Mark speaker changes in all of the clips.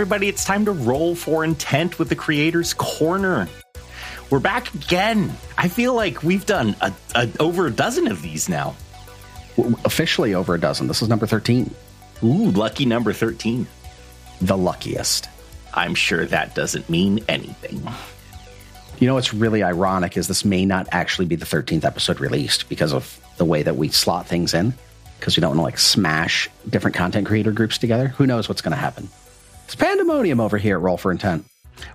Speaker 1: everybody. It's time to roll for intent with the Creator's Corner. We're back again. I feel like we've done a, a, over a dozen of these now.
Speaker 2: Officially over a dozen. This is number 13.
Speaker 1: Ooh, lucky number 13.
Speaker 2: The luckiest.
Speaker 1: I'm sure that doesn't mean anything.
Speaker 2: You know what's really ironic is this may not actually be the 13th episode released because of the way that we slot things in because we don't want to like smash different content creator groups together. Who knows what's going to happen? It's pandemonium over here at Roll for Intent.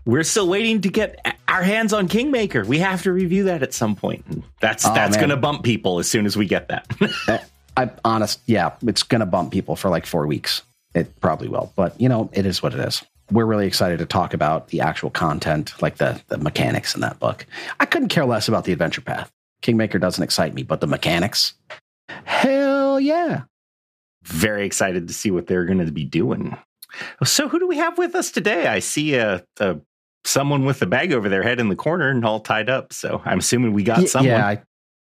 Speaker 1: We're still waiting to get our hands on Kingmaker. We have to review that at some point. That's oh, that's going to bump people as soon as we get that.
Speaker 2: I'm honest, yeah, it's going to bump people for like four weeks. It probably will, but you know, it is what it is. We're really excited to talk about the actual content, like the the mechanics in that book. I couldn't care less about the adventure path. Kingmaker doesn't excite me, but the mechanics, hell yeah!
Speaker 1: Very excited to see what they're going to be doing. So, who do we have with us today? I see a, a someone with a bag over their head in the corner and all tied up. So, I'm assuming we got someone.
Speaker 2: Yeah, I,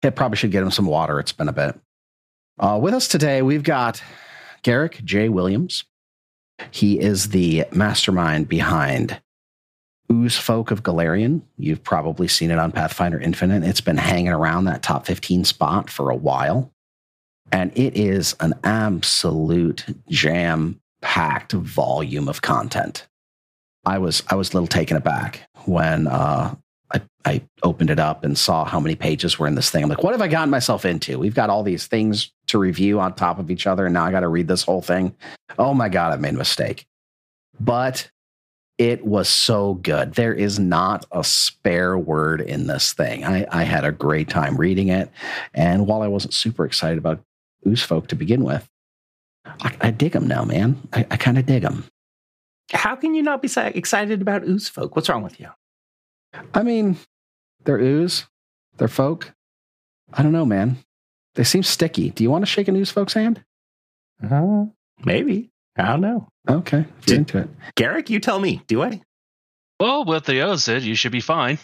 Speaker 2: I probably should get him some water. It's been a bit. Uh, with us today, we've got Garrick J. Williams. He is the mastermind behind Ooze Folk of Golarion. You've probably seen it on Pathfinder Infinite. It's been hanging around that top 15 spot for a while. And it is an absolute jam packed volume of content. I was I was a little taken aback when uh, I, I opened it up and saw how many pages were in this thing. I'm like, what have I gotten myself into? We've got all these things to review on top of each other, and now I got to read this whole thing. Oh my god, I've made a mistake. But it was so good. There is not a spare word in this thing. I, I had a great time reading it. And while I wasn't super excited about Ooze Folk to begin with, I, I dig them now, man. I, I kind of dig them.
Speaker 1: How can you not be excited about ooze folk? What's wrong with you?
Speaker 2: I mean, they're ooze, they're folk. I don't know, man. They seem sticky. Do you want to shake an ooze folk's hand?
Speaker 1: Uh, maybe. I don't know.
Speaker 2: Okay, if you're into it.
Speaker 1: Garrick, you tell me. Do I?
Speaker 3: Well, with the Ozid, you should be fine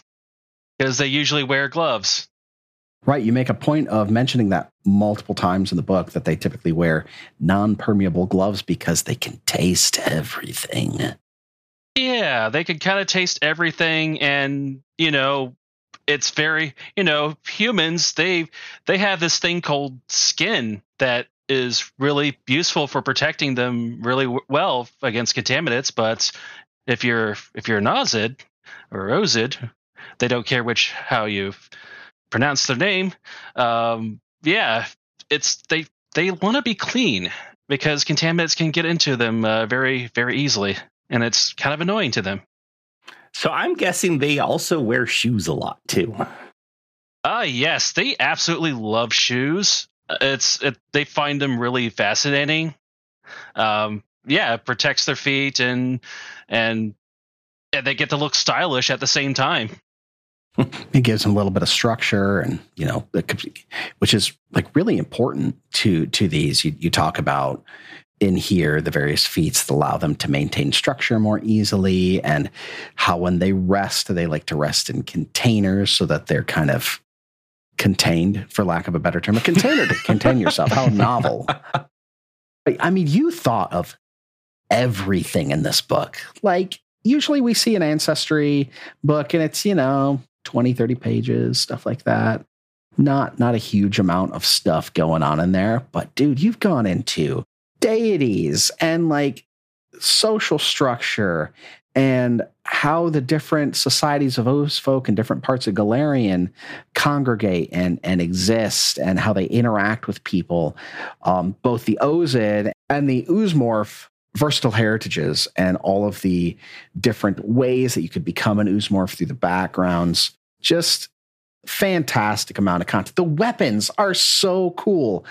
Speaker 3: because they usually wear gloves.
Speaker 2: Right. You make a point of mentioning that multiple times in the book that they typically wear non permeable gloves because they can taste everything.
Speaker 3: Yeah, they can kind of taste everything. And, you know, it's very, you know, humans, they they have this thing called skin that is really useful for protecting them really w- well against contaminants. But if you're if you're Ozid or Ozid, they don't care which how you pronounce their name. Um, yeah, it's they they want to be clean because contaminants can get into them uh, very very easily, and it's kind of annoying to them.
Speaker 1: So I'm guessing they also wear shoes a lot too.
Speaker 3: Ah, uh, yes, they absolutely love shoes. It's it, they find them really fascinating. Um, yeah, it protects their feet and and and they get to look stylish at the same time
Speaker 2: it gives them a little bit of structure and you know which is like really important to to these. You, you talk about in here the various feats that allow them to maintain structure more easily and how when they rest they like to rest in containers so that they're kind of contained for lack of a better term a container to contain yourself. How novel. I mean you thought of everything in this book. Like usually we see an ancestry book and it's you know 20, 30 pages, stuff like that. Not not a huge amount of stuff going on in there, but dude, you've gone into deities and like social structure and how the different societies of Ooze folk in different parts of Golarion congregate and, and exist and how they interact with people. Um, both the Ozid and the Oozemorph versatile heritages and all of the different ways that you could become an oozemorph through the backgrounds. Just fantastic amount of content. The weapons are so cool.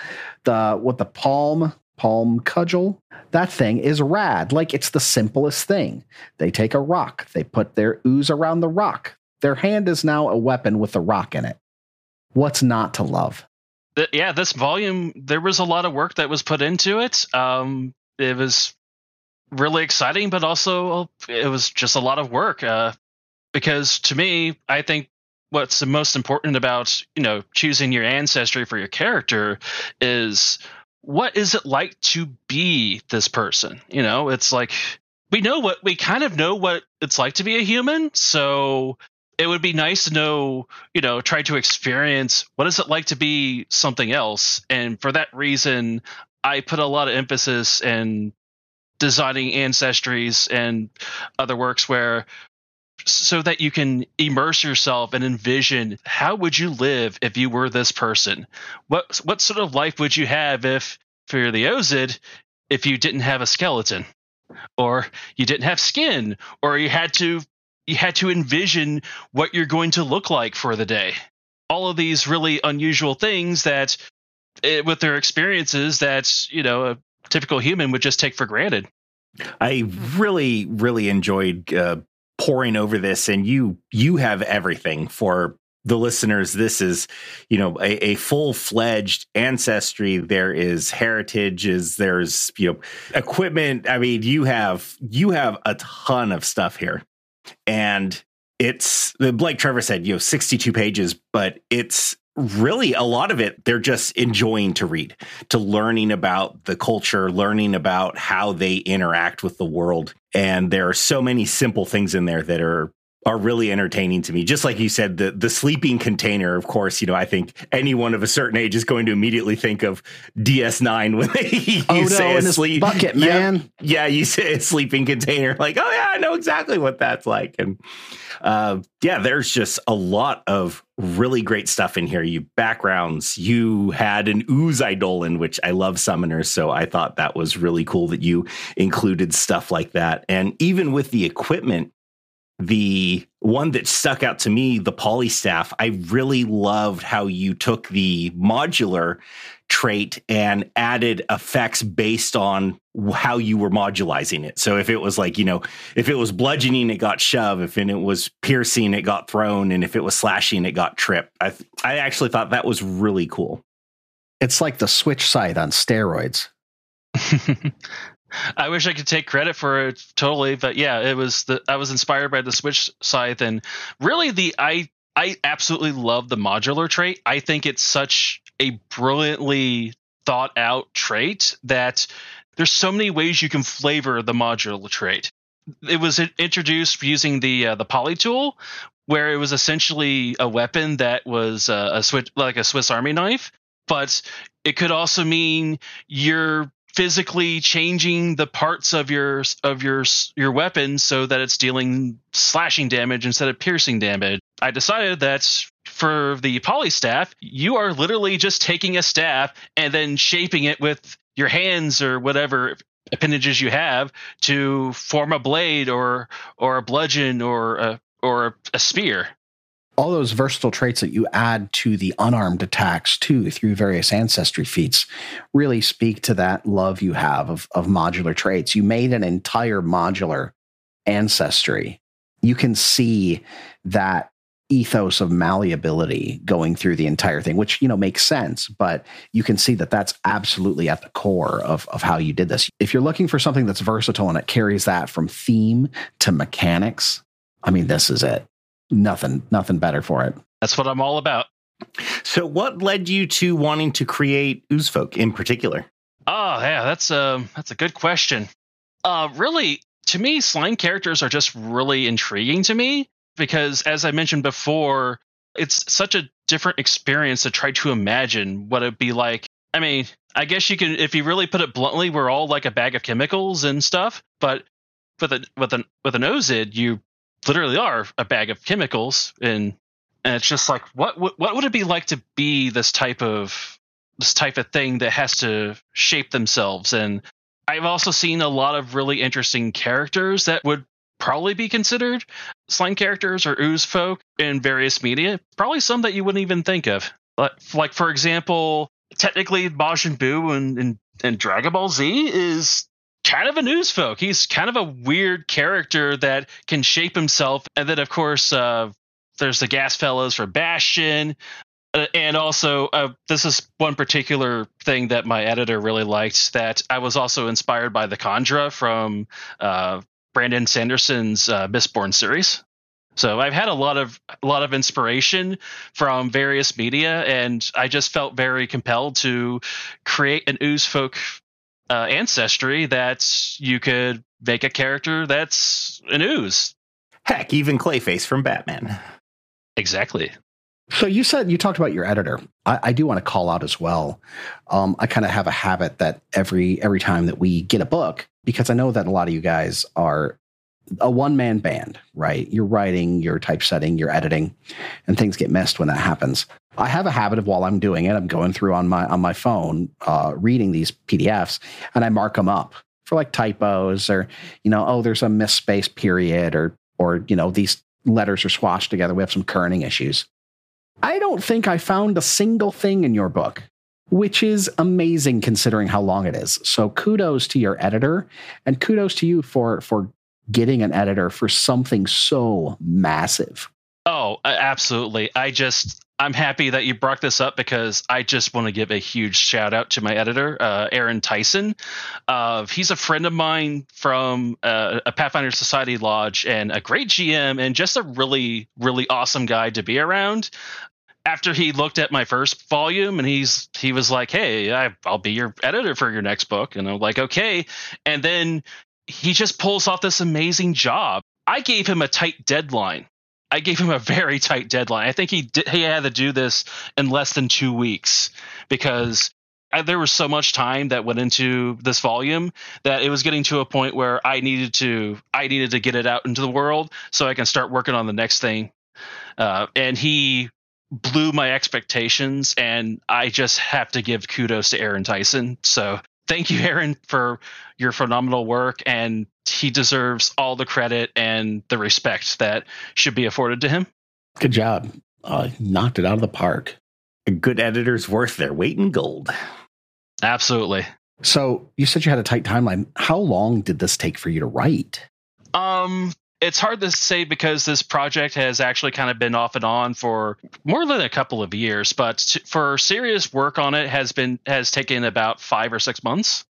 Speaker 2: The what the palm palm cudgel that thing is rad. Like it's the simplest thing. They take a rock, they put their ooze around the rock. Their hand is now a weapon with a rock in it. What's not to love?
Speaker 3: yeah, this volume there was a lot of work that was put into it. Um, it was really exciting, but also it was just a lot of work. Uh, because to me, I think what's the most important about you know choosing your ancestry for your character is what is it like to be this person? You know, it's like we know what we kind of know what it's like to be a human. So it would be nice to know, you know, try to experience what is it like to be something else. And for that reason, I put a lot of emphasis in designing ancestries and other works where so that you can immerse yourself and envision how would you live if you were this person? What what sort of life would you have if for the ozid if you didn't have a skeleton? Or you didn't have skin? Or you had to you had to envision what you're going to look like for the day? All of these really unusual things that eh, with their experiences that you know typical human would just take for granted.
Speaker 1: I really really enjoyed uh, pouring over this and you you have everything for the listeners. This is you know a, a full-fledged ancestry. There is heritages. There's you know equipment. I mean you have you have a ton of stuff here. And it's like trevor said you know 62 pages but it's really a lot of it they're just enjoying to read to learning about the culture learning about how they interact with the world. And there are so many simple things in there that are are really entertaining to me. Just like you said, the the sleeping container. Of course, you know I think anyone of a certain age is going to immediately think of DS9 when they you
Speaker 2: oh,
Speaker 1: say
Speaker 2: no,
Speaker 1: a sleep
Speaker 2: bucket, man.
Speaker 1: Yeah, yeah, you say a sleeping container. Like, oh yeah, I know exactly what that's like. And uh, yeah, there's just a lot of really great stuff in here. You backgrounds. You had an ooze eidolon, which I love summoners, so I thought that was really cool that you included stuff like that. And even with the equipment the one that stuck out to me, the polystaff, I really loved how you took the modular trait and added effects based on how you were modulizing it. So if it was like, you know, if it was bludgeoning, it got shove. If it was piercing, it got thrown. And if it was slashing, it got tripped. I, I actually thought that was really cool.
Speaker 2: It's like the switch scythe on steroids.
Speaker 3: I wish I could take credit for it totally, but yeah, it was the I was inspired by the Switch scythe and really the I I absolutely love the modular trait. I think it's such a brilliantly thought out trait that there's so many ways you can flavor the modular trait. It was introduced using the uh, the poly tool, where it was essentially a weapon that was uh, a switch like a Swiss Army knife, but it could also mean you're physically changing the parts of your of your your weapon so that it's dealing slashing damage instead of piercing damage. I decided that for the poly staff, you are literally just taking a staff and then shaping it with your hands or whatever appendages you have to form a blade or or a bludgeon or a or a spear
Speaker 2: all those versatile traits that you add to the unarmed attacks too through various ancestry feats really speak to that love you have of, of modular traits. You made an entire modular ancestry. You can see that ethos of malleability going through the entire thing, which you know makes sense. But you can see that that's absolutely at the core of of how you did this. If you're looking for something that's versatile and it carries that from theme to mechanics, I mean, this is it nothing, nothing better for it.
Speaker 3: That's what I'm all about.
Speaker 1: So, what led you to wanting to create Oozefolk in particular?
Speaker 3: Oh, yeah, that's a um, that's a good question. Uh, really, to me, slime characters are just really intriguing to me because, as I mentioned before, it's such a different experience to try to imagine what it'd be like. I mean, I guess you can, if you really put it bluntly, we're all like a bag of chemicals and stuff. But with a with an with an Ozid, you literally are a bag of chemicals and and it's just like what what, what would it be like to be this type of this type of thing that has to shape themselves and I've also seen a lot of really interesting characters that would probably be considered slime characters or ooze folk in various media. Probably some that you wouldn't even think of. Like, like for example, technically Majin Buu and, and, and Dragon Ball Z is kind of an ooze folk. He's kind of a weird character that can shape himself. And then, of course, uh, there's the Gasfellas for Bastion. Uh, and also, uh, this is one particular thing that my editor really liked that I was also inspired by the Kandra from uh, Brandon Sanderson's uh, Mistborn series. So I've had a lot of a lot of inspiration from various media, and I just felt very compelled to create an ooze folk uh, ancestry that you could make a character that's an ooze.
Speaker 1: Heck, even Clayface from Batman.
Speaker 3: Exactly.
Speaker 2: So you said you talked about your editor. I, I do want to call out as well. Um, I kind of have a habit that every every time that we get a book, because I know that a lot of you guys are a one man band, right? You're writing, you're typesetting, you're editing, and things get missed when that happens. I have a habit of while I'm doing it, I'm going through on my on my phone, uh, reading these PDFs, and I mark them up for like typos or you know, oh, there's a misspaced period or or you know these letters are swashed together. We have some kerning issues. I don't think I found a single thing in your book, which is amazing considering how long it is. So kudos to your editor and kudos to you for for getting an editor for something so massive.
Speaker 3: Oh, absolutely. I just I'm happy that you brought this up because I just want to give a huge shout out to my editor, uh, Aaron Tyson. Uh, he's a friend of mine from uh, a Pathfinder Society Lodge and a great GM and just a really, really awesome guy to be around. After he looked at my first volume and he's he was like, "Hey, I, I'll be your editor for your next book," and I'm like, "Okay," and then he just pulls off this amazing job. I gave him a tight deadline I gave him a very tight deadline. I think he did, he had to do this in less than two weeks because there was so much time that went into this volume that it was getting to a point where I needed to I needed to get it out into the world so I can start working on the next thing. Uh, and he blew my expectations, and I just have to give kudos to Aaron Tyson. So thank you, Aaron, for your phenomenal work, and he deserves all the credit and the respect that should be afforded to him.
Speaker 2: Good job. Uh, knocked it out of the park.
Speaker 1: A good editor's worth their weight in gold.
Speaker 3: Absolutely.
Speaker 2: So you said you had a tight timeline. How long did this take for you to write?
Speaker 3: Um, it's hard to say because this project has actually kind of been off and on for more than a couple of years, but for serious work on it has been has taken about 5 or 6 months.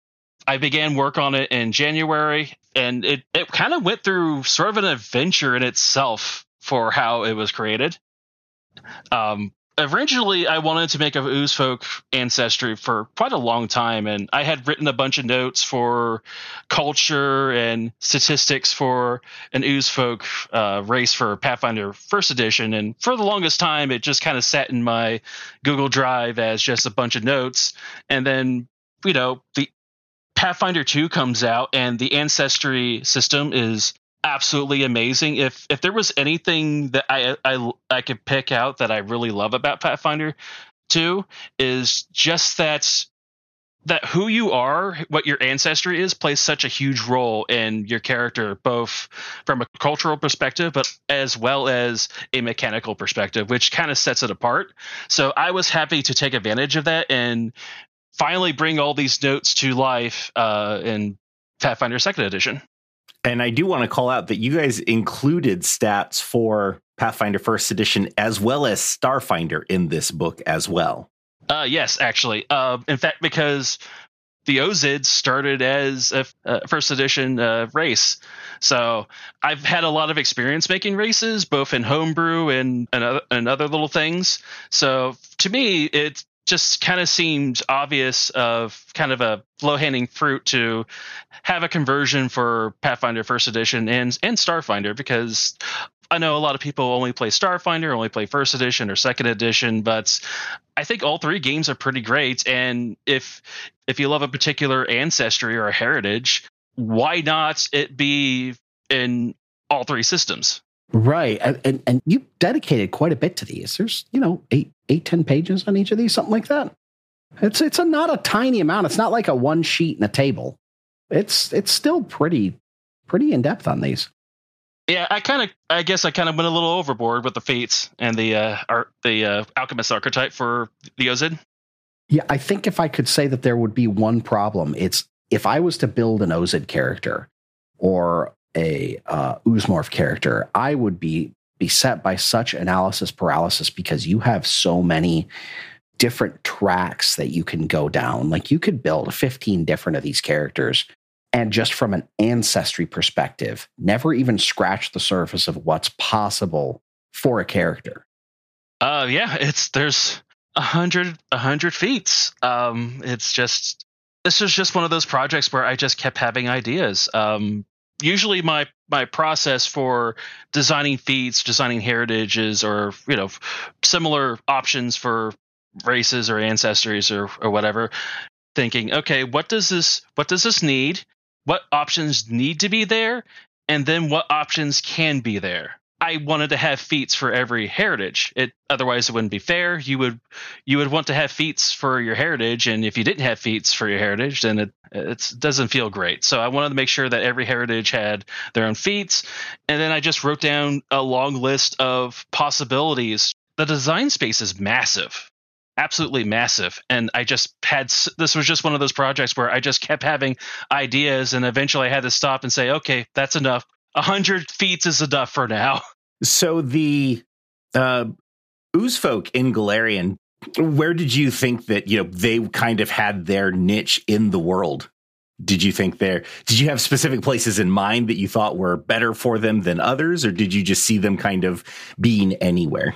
Speaker 3: I began work on it in January and it it kind of went through sort of an adventure in itself for how it was created. Um, originally I wanted to make a ooze folk ancestry for quite a long time, and I had written a bunch of notes for culture and statistics for an ooze folk uh, race for Pathfinder First Edition, and for the longest time it just kind of sat in my Google Drive as just a bunch of notes, and then you know the Pathfinder 2 comes out and the ancestry system is absolutely amazing. If if there was anything that I I I could pick out that I really love about Pathfinder 2 is just that that who you are, what your ancestry is, plays such a huge role in your character, both from a cultural perspective, but as well as a mechanical perspective, which kind of sets it apart. So I was happy to take advantage of that and finally bring all these notes to life uh, in Pathfinder Second Edition.
Speaker 1: And I do want to call out that you guys included stats for Pathfinder First Edition as well as Starfinder in this book as well.
Speaker 3: Uh, yes, actually. Uh, in fact, because the Ozid started as a, a first edition uh, race. So I've had a lot of experience making races, both in homebrew and, and, other, and other little things. So to me, it just kind of seemed obvious of kind of a low hanging fruit to have a conversion for Pathfinder First Edition and and Starfinder because I know a lot of people only play Starfinder, only play First Edition or Second Edition, but I think all three games are pretty great. And if if you love a particular ancestry or heritage, why not it be in all three systems?
Speaker 2: Right. And, and you dedicated quite a bit to these. There's, you know, eight, eight, 10 pages on each of these, something like that. It's, it's a, not a tiny amount. It's not like a one sheet in a table. It's, it's still pretty, pretty in depth on these.
Speaker 3: Yeah, I kind of, I guess I kind of went a little overboard with the fates and the, uh, art, the, uh, alchemist archetype for the Ozid.
Speaker 2: Yeah, I think if I could say that there would be one problem, it's if I was to build an Ozid character or a uh, character, I would be beset by such analysis paralysis because you have so many different tracks that you can go down. Like you could build 15 different of these characters and just from an ancestry perspective, never even scratch the surface of what's possible for a character.
Speaker 3: Uh, yeah, it's there's a hundred a hundred feats. Um, it's just this is just one of those projects where I just kept having ideas. Um, usually my my process for designing feats, designing heritages, or you know similar options for races or ancestries or or whatever, thinking, okay, what does this what does this need? What options need to be there? And then what options can be there? I wanted to have feats for every heritage. It otherwise it wouldn't be fair. You would you would want to have feats for your heritage, and if you didn't have feats for your heritage, then it it doesn't feel great. So I wanted to make sure that every heritage had their own feats, and then I just wrote down a long list of possibilities. The design space is massive, absolutely massive, and I just had this was just one of those projects where I just kept having ideas, and eventually I had to stop and say, okay, that's enough. A hundred feats is enough for now.
Speaker 1: So the uh, ooze folk in Golarion, where did you think that you know they kind of had their niche in the world? Did you think there? Did you have specific places in mind that you thought were better for them than others, or did you just see them kind of being anywhere?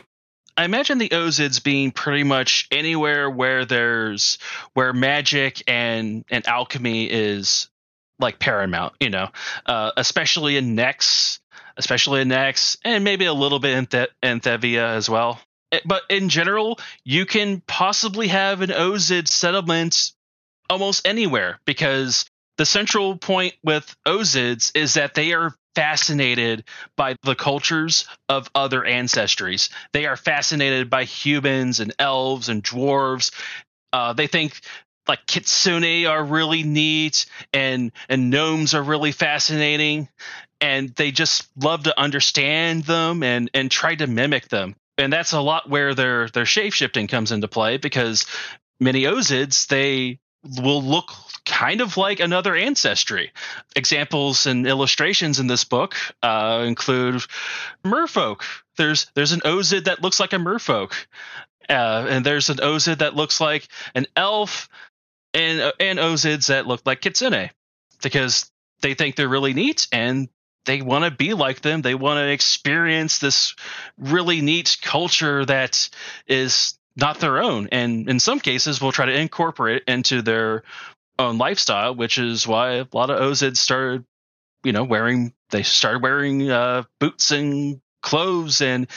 Speaker 3: I imagine the Ozids being pretty much anywhere where there's where magic and and alchemy is like paramount. You know, uh, especially in Nex especially in Nex, and maybe a little bit in, Th- in Thuvia as well. Eh, but in general, you can possibly have an Ozid settlement almost anywhere because the central point with Ozids is that they are fascinated by the cultures of other ancestries. They are fascinated by humans and elves and dwarves. Uh, they think like kitsune are really neat and and gnomes are really fascinating and they just love to understand them and and try to mimic them. And that's a lot where their their shape shifting comes into play because many Ozids they will look kind of like another ancestry. Examples and illustrations in this book uh, include merfolk. There's there's an Ozid that looks like a merfolk, uh, and there's an Ozid that looks like an elf, and and Ozids that look like kitsune because they think they're really neat and they want to be like them. They want to experience this really neat culture that is not their own. And in some cases, will try to incorporate it into their own lifestyle, which is why a lot of Ozids started, you know, wearing, they started wearing uh, boots and clothes and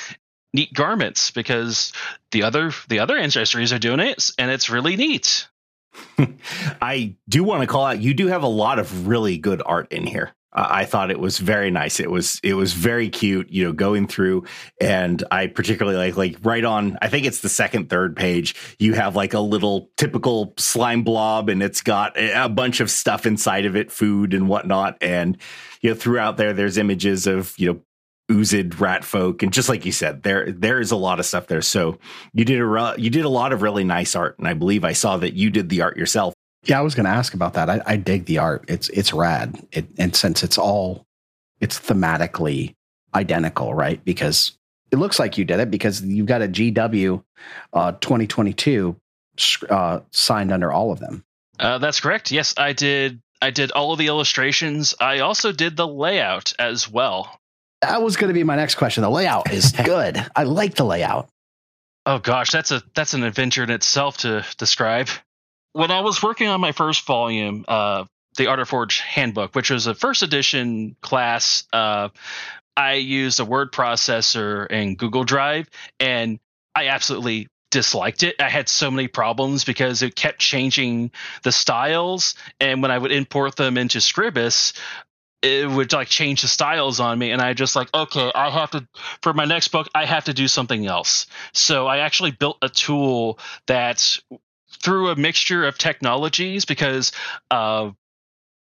Speaker 3: neat garments because the other the other ancestries are doing it and it's really neat.
Speaker 1: I do want to call out you do have a lot of really good art in here. I thought it was very nice. It was it was very cute, you know, going through. And I particularly like like right on I think it's the second third page, you have like a little typical slime blob and it's got a bunch of stuff inside of it, food and whatnot. And you know, throughout there there's images of, you know, oozed rat folk. And just like you said there there is a lot of stuff there. So you did a you did a lot of really nice art. And i believe i saw that you did the art yourself
Speaker 2: yeah, I was going to ask about that. I, I, dig the art. It's it's rad. It, and since it's all it's thematically identical, right? Because it looks like you did it because you've got a GW uh, 2022 uh, signed under all of them.
Speaker 3: Uh, that's correct. Yes, I did. I did all of the illustrations. I also did the layout as well.
Speaker 2: That was going to be my next question. The layout is good. I like the layout.
Speaker 3: Oh gosh, that's a that's an adventure in itself to describe when I was working on my first volume, uh, the Art of Forge Handbook, which was a first edition class, uh, I used a word processor and Google Drive, and I absolutely disliked it. I had so many problems because it kept changing the styles, and when I would import them into Scribus, it would like change the styles on me and i just like okay i have to for my next book i have to do something else so i actually built a tool that through a mixture of technologies because uh,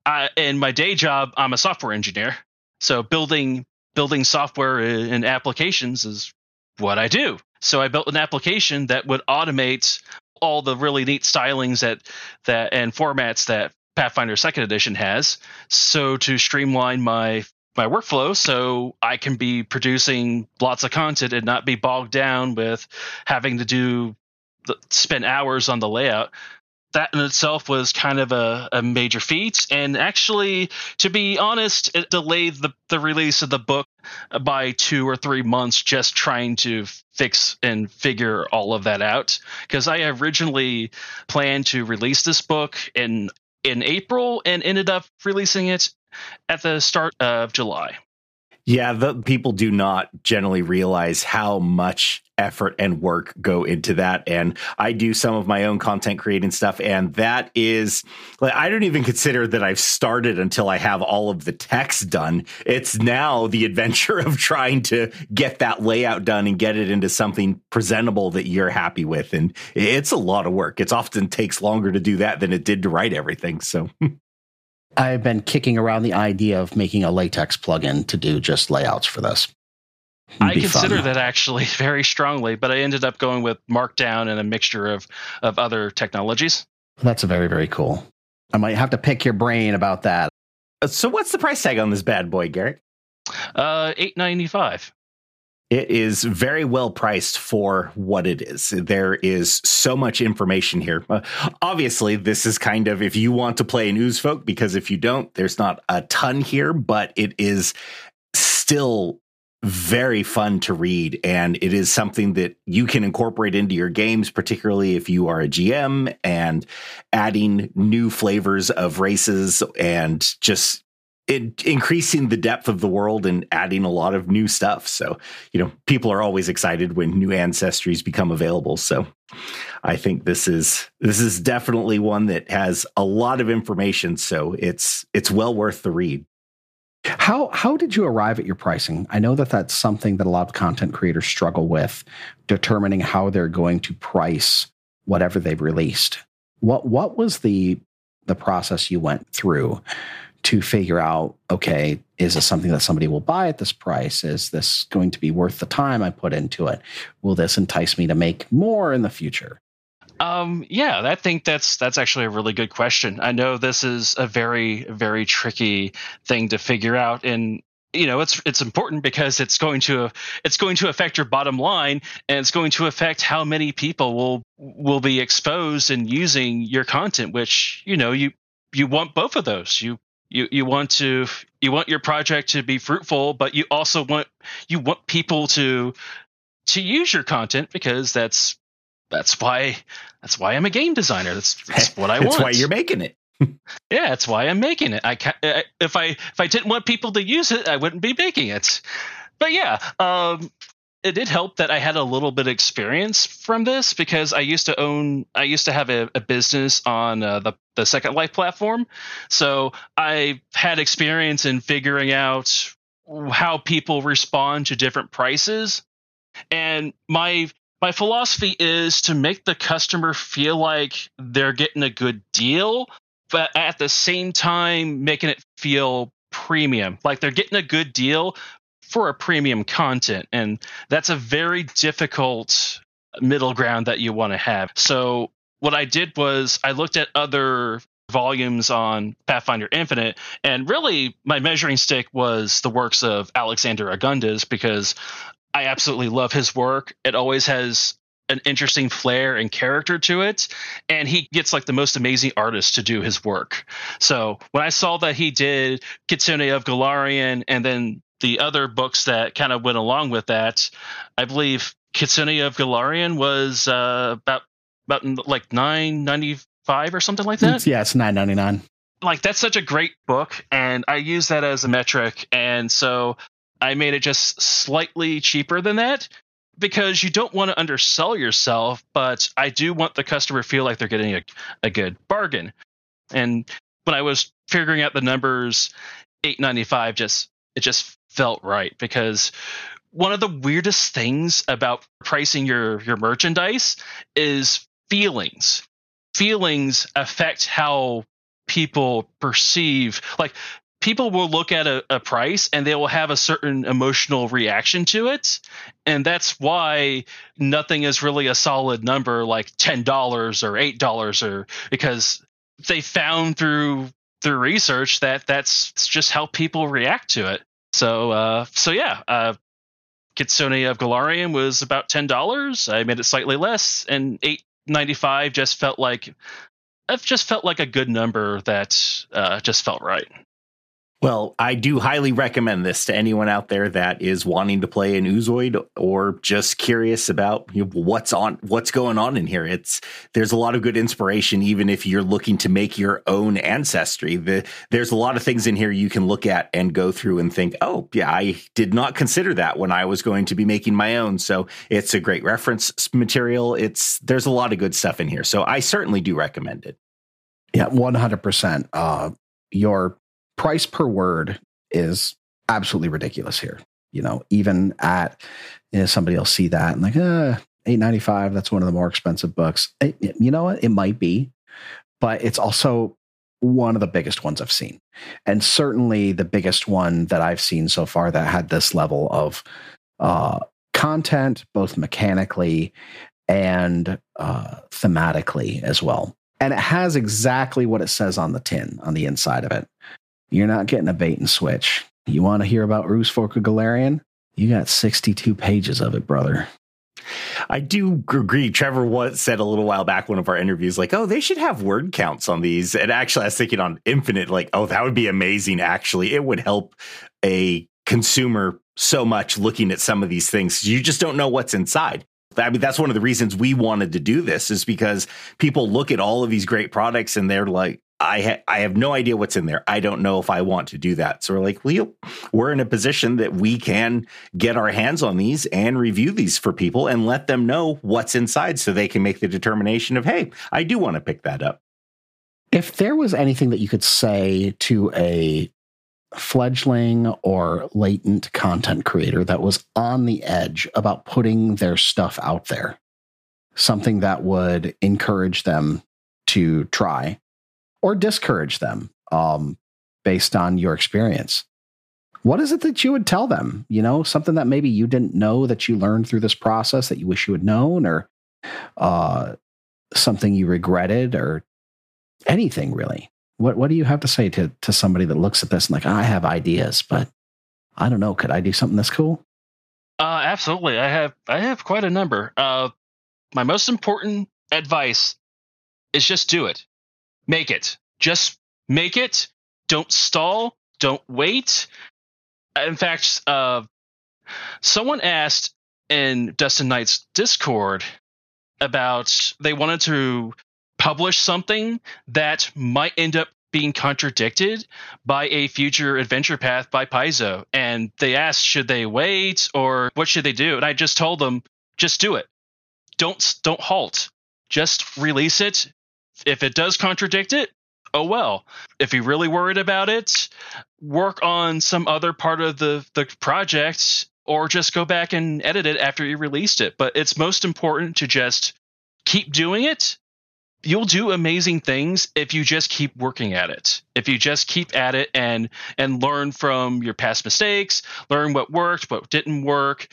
Speaker 3: I, in my day job, I'm a software engineer. So building building software and applications is what I do. So I built an application that would automate all the really neat stylings that that and formats that Pathfinder Second Edition has. So to streamline my my workflow so I can be producing lots of content and not be bogged down with having to do spent hours on the layout that in itself was kind of a, a, major feat. And actually, to be honest, it delayed the, the release of the book by two or three months just trying to fix and figure all of that out. Because I originally planned to release this book in in April and ended up releasing it at the start of July.
Speaker 1: Yeah, the people do not generally realize how much effort and work go into that. And I do some of my own content creating stuff. And that is like, I don't even consider that I've started until I have all of the text done. It's now the adventure of trying to get that layout done and get it into something presentable that you're happy with. And it's a lot of work. It often takes longer to do that than it did to write everything. So
Speaker 2: I've been kicking around the idea of making a latex plugin to do just layouts for this.
Speaker 3: It'd I consider fun. that actually very strongly, but I ended up going with Markdown and a mixture of of other technologies.
Speaker 2: That's very very cool. I might have to pick your brain about that.
Speaker 1: Uh, so, what's the price tag on this bad boy, Garrick?
Speaker 3: Uh, eight ninety five.
Speaker 1: It is very well priced for what it is. There is so much information here. Uh, obviously, this is kind of if you want to play an Oozefolk, because if you don't, there's not a ton here, but it is still very fun to read and it is something that you can incorporate into your games particularly if you are a GM and adding new flavors of races and just it, increasing the depth of the world and adding a lot of new stuff. So, you know, people are always excited when new ancestries become available. So, I think this is this is definitely one that has a lot of information. So it's it's well worth the read.
Speaker 2: How how did you arrive at your pricing? I know that that's something that a lot of content creators struggle with, determining how they're going to price whatever they've released. What what was the the process you went through to figure out okay is this something that somebody will buy at this price is this going to be worth the time i put into it will this entice me to make more in the future
Speaker 3: um, yeah, I think that's that's actually a really good question. I know this is a very very tricky thing to figure out, and you know it's it's important because it's going to it's going to affect your bottom line, and it's going to affect how many people will will be exposed and using your content. Which you know you you want both of those. You you you want to you want your project to be fruitful but you also want you want people to to use your content because that's that's why that's why I'm a game designer. That's, that's what I
Speaker 1: want
Speaker 3: that's
Speaker 1: why you're making it.
Speaker 3: Yeah that's why I'm making it. I can if I if I didn't want people to use it I wouldn't be making it. But yeah um it did help that I had a little bit of experience from this because I used to own, I used to have a, a business on uh, the the Second Life platform, so I had experience in figuring out how people respond to different prices, and my my philosophy is to make the customer feel like they're getting a good deal, but at the same time making it feel premium, like they're getting a good deal, for a premium content. And that's a very difficult middle ground that you want to have. So what I did was I looked at other volumes on Pathfinder Infinite, and really my measuring stick was the works of Alexander Augunas because I absolutely love his work. It always has an interesting flair and character to it and he gets like the most amazing artists to do his work so when i saw that he did kitsune of golarion and then the other books that kind of went along with that, I believe Kitsune of Golarion was uh, about about like nine ninety five or something like that.
Speaker 2: yeah, it's nine ninety nine.
Speaker 3: Like that's such a great book, and I use that as a metric, and so I made it just slightly cheaper than that because you don't want to undersell yourself, but I do want the customer to feel like they're getting a, a good bargain. And when I was figuring out the numbers, eight ninety five just it just felt right because one of the weirdest things about pricing your your merchandise is feelings. Feelings affect how people perceive like people will look at a, a, price and they will have a certain emotional reaction to it. And that's why nothing is really a solid number like $10 or $8 or because they found through through research that that's just how people react to it. So uh, so yeah, uh, Kitsune of Golarion was about ten dollars. I made it slightly less, and eight ninety five just felt like it just felt like a good number that uh, just felt right.
Speaker 1: Well, I do highly recommend this to anyone out there that is wanting to play an Oozoid or just curious about you know, what's on, what's going on in here. It's there's a lot of good inspiration, even if you're looking to make your own ancestry. The, there's a lot of things in here you can look at and go through and think, oh yeah, I did not consider that when I was going to be making my own. So it's a great reference material. It's there's a lot of good stuff in here. So I certainly do recommend it.
Speaker 2: Yeah, one hundred percent. Uh, your price per word is absolutely ridiculous here. You know, even at you know, somebody will see that and like, uh, eight ninety five. That's one of the more expensive books. It, it, you know what? It might be, but it's also one of the biggest ones I've seen, and certainly the biggest one that I've seen so far that had this level of uh, content, both mechanically and uh, thematically as well. And it has exactly what it says on the tin on the inside of it. You're not getting a bait and switch. You want to hear about Ooze Folk of Golarion? You got 62 pages of it, brother.
Speaker 1: I do agree. Trevor was, said a little while back, one of our interviews, like, oh, they should have word counts on these. And actually, I was thinking on Infinite, like, oh, that would be amazing. Actually, it would help a consumer so much looking at some of these things. You just don't know what's inside. I mean, that's one of the reasons we wanted to do this is because people look at all of these great products and they're like, I ha- I have no idea what's in there. I don't know if I want to do that. So we're like, well, we're in a position that we can get our hands on these and review these for people and let them know what's inside so they can make the determination of, hey, I do want to pick that up.
Speaker 2: If there was anything that you could say to a fledgling or latent content creator that was on the edge about putting their stuff out there, something that would encourage them to try or discourage them um, based on your experience. What is it that you would tell them? You know, something that maybe you didn't know that you learned through this process that you wish you had known, or uh, something you regretted, or anything really. What What do you have to say to to somebody that looks at this and like, I have ideas, but I don't know. Could I do something that's cool?
Speaker 3: Uh, absolutely. I have I have quite a number. Uh, my most important advice is just do it. Make it. Just make it. Don't stall. Don't wait. In fact, uh, someone asked in Dustin Knight's Discord about they wanted to publish something that might end up being contradicted by a future adventure path by Paizo. And they asked, should they wait or what should they do? And I just told them, just do it. Don't don't halt. Just release it if it does contradict it, oh well. If you're really worried about it, work on some other part of the, the project or just go back and edit it after you released it. But it's most important to just keep doing it. You'll do amazing things if you just keep working at it. If you just keep at it and and learn from your past mistakes, learn what worked, what didn't work.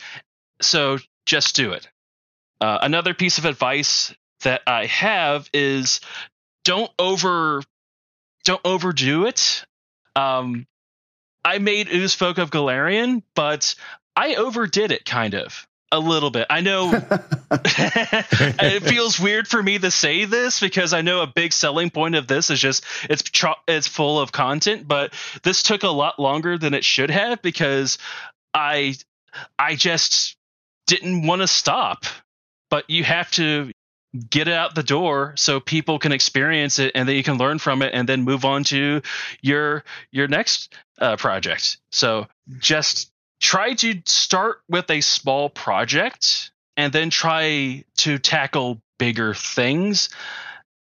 Speaker 3: So just do it. Uh, another piece of advice that I have is don't over don't overdo it. Um, I made Ooze Folk of Golarion, but I overdid it kind of a little bit. I know it feels weird for me to say this because I know a big selling point of this is just it's it's full of content, but this took a lot longer than it should have because I I just didn't want to stop. But you have to get it out the door so people can experience it and then you can learn from it and then move on to your your next uh, project. So just try to start with a small project and then try to tackle bigger things.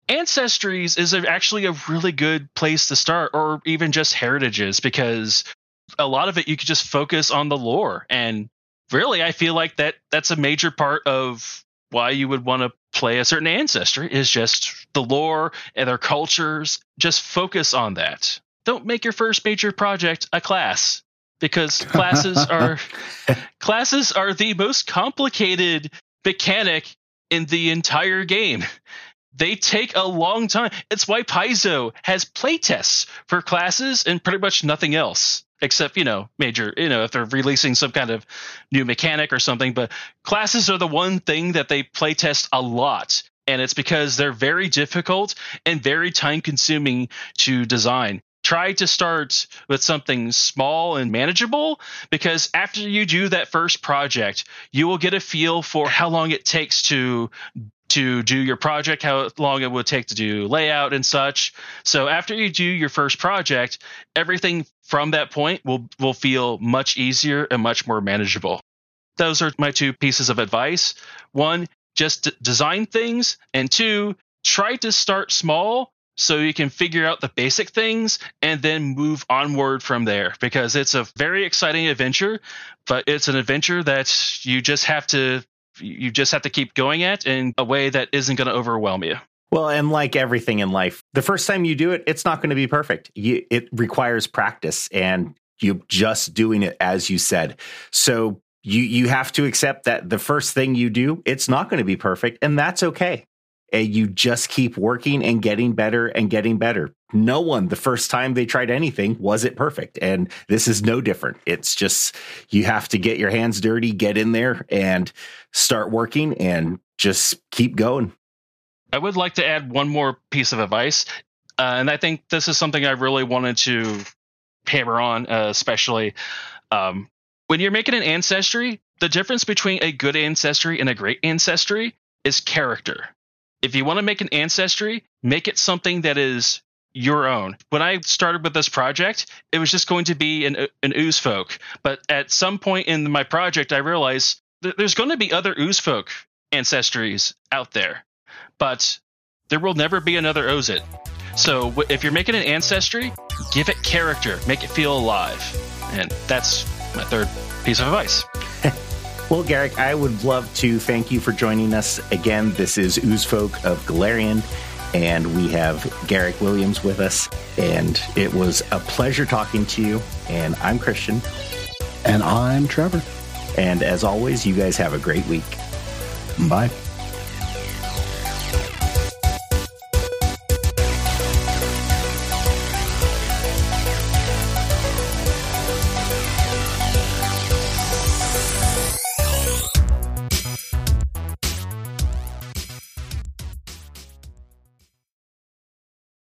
Speaker 3: Ancestries is actually a really good place to start or even just heritages because a lot of it you could just focus on the lore. And really i feel like that that's a major part of why you would want to play a certain ancestry is just the lore and their cultures. Just focus on that. Don't make your first major project a class because classes are classes are the most complicated mechanic in the entire game. They take a long time. It's why Paizo has playtests for classes and pretty much nothing else except you know major you know if they're releasing some kind of new mechanic or something but classes are the one thing that they play test a lot and it's because they're very difficult and very time consuming to design. Try to start with something small and manageable because after you do that first project, you will get a feel for how long it takes to to do your project, how long it would take to do layout and such. So after you do your first project, everything from that point will will feel much easier and much more manageable. Those are my two pieces of advice. One, just design things, and two, try to start small so you can figure out the basic things and then move onward from there because it's a very exciting adventure but it's an adventure that you just have to you just have to keep going at in a way that isn't going to overwhelm you.
Speaker 1: Well, and like everything in life, the first time you do it, it's not going to be perfect. You, it requires practice and you just doing it as you said. So you you have to accept that the first thing you do, it's not going to be perfect, and that's okay. And you just keep working and getting better and getting better. No one, the first time they tried anything, was it perfect. And this is no different. It's just you have to get your hands dirty, get in there, and start working and just keep going.
Speaker 3: I would like to add one more piece of advice. Uh, and I think this is something I really wanted to hammer on, uh, especially um, when you're making an ancestry. The difference between a good ancestry and a great ancestry is character. If you want to make an ancestry, make it something that is your own. When I started with this project, it was just going to be an, an ooze folk. But at some point in my project, I realized there's going to be other ooze folk ancestries out there, but there will never be another Ozid. So if you're making an ancestry, give it character, make it feel alive. And that's my third piece of advice.
Speaker 1: well, Garrick, I would love to thank you for joining us again. This is Ooze Folk of Golarion, and we have Garrick Williams with us. And it was a pleasure talking to you. And I'm Christian.
Speaker 2: And I'm Trevor.
Speaker 1: And as always, you guys have a great week.
Speaker 2: Bye.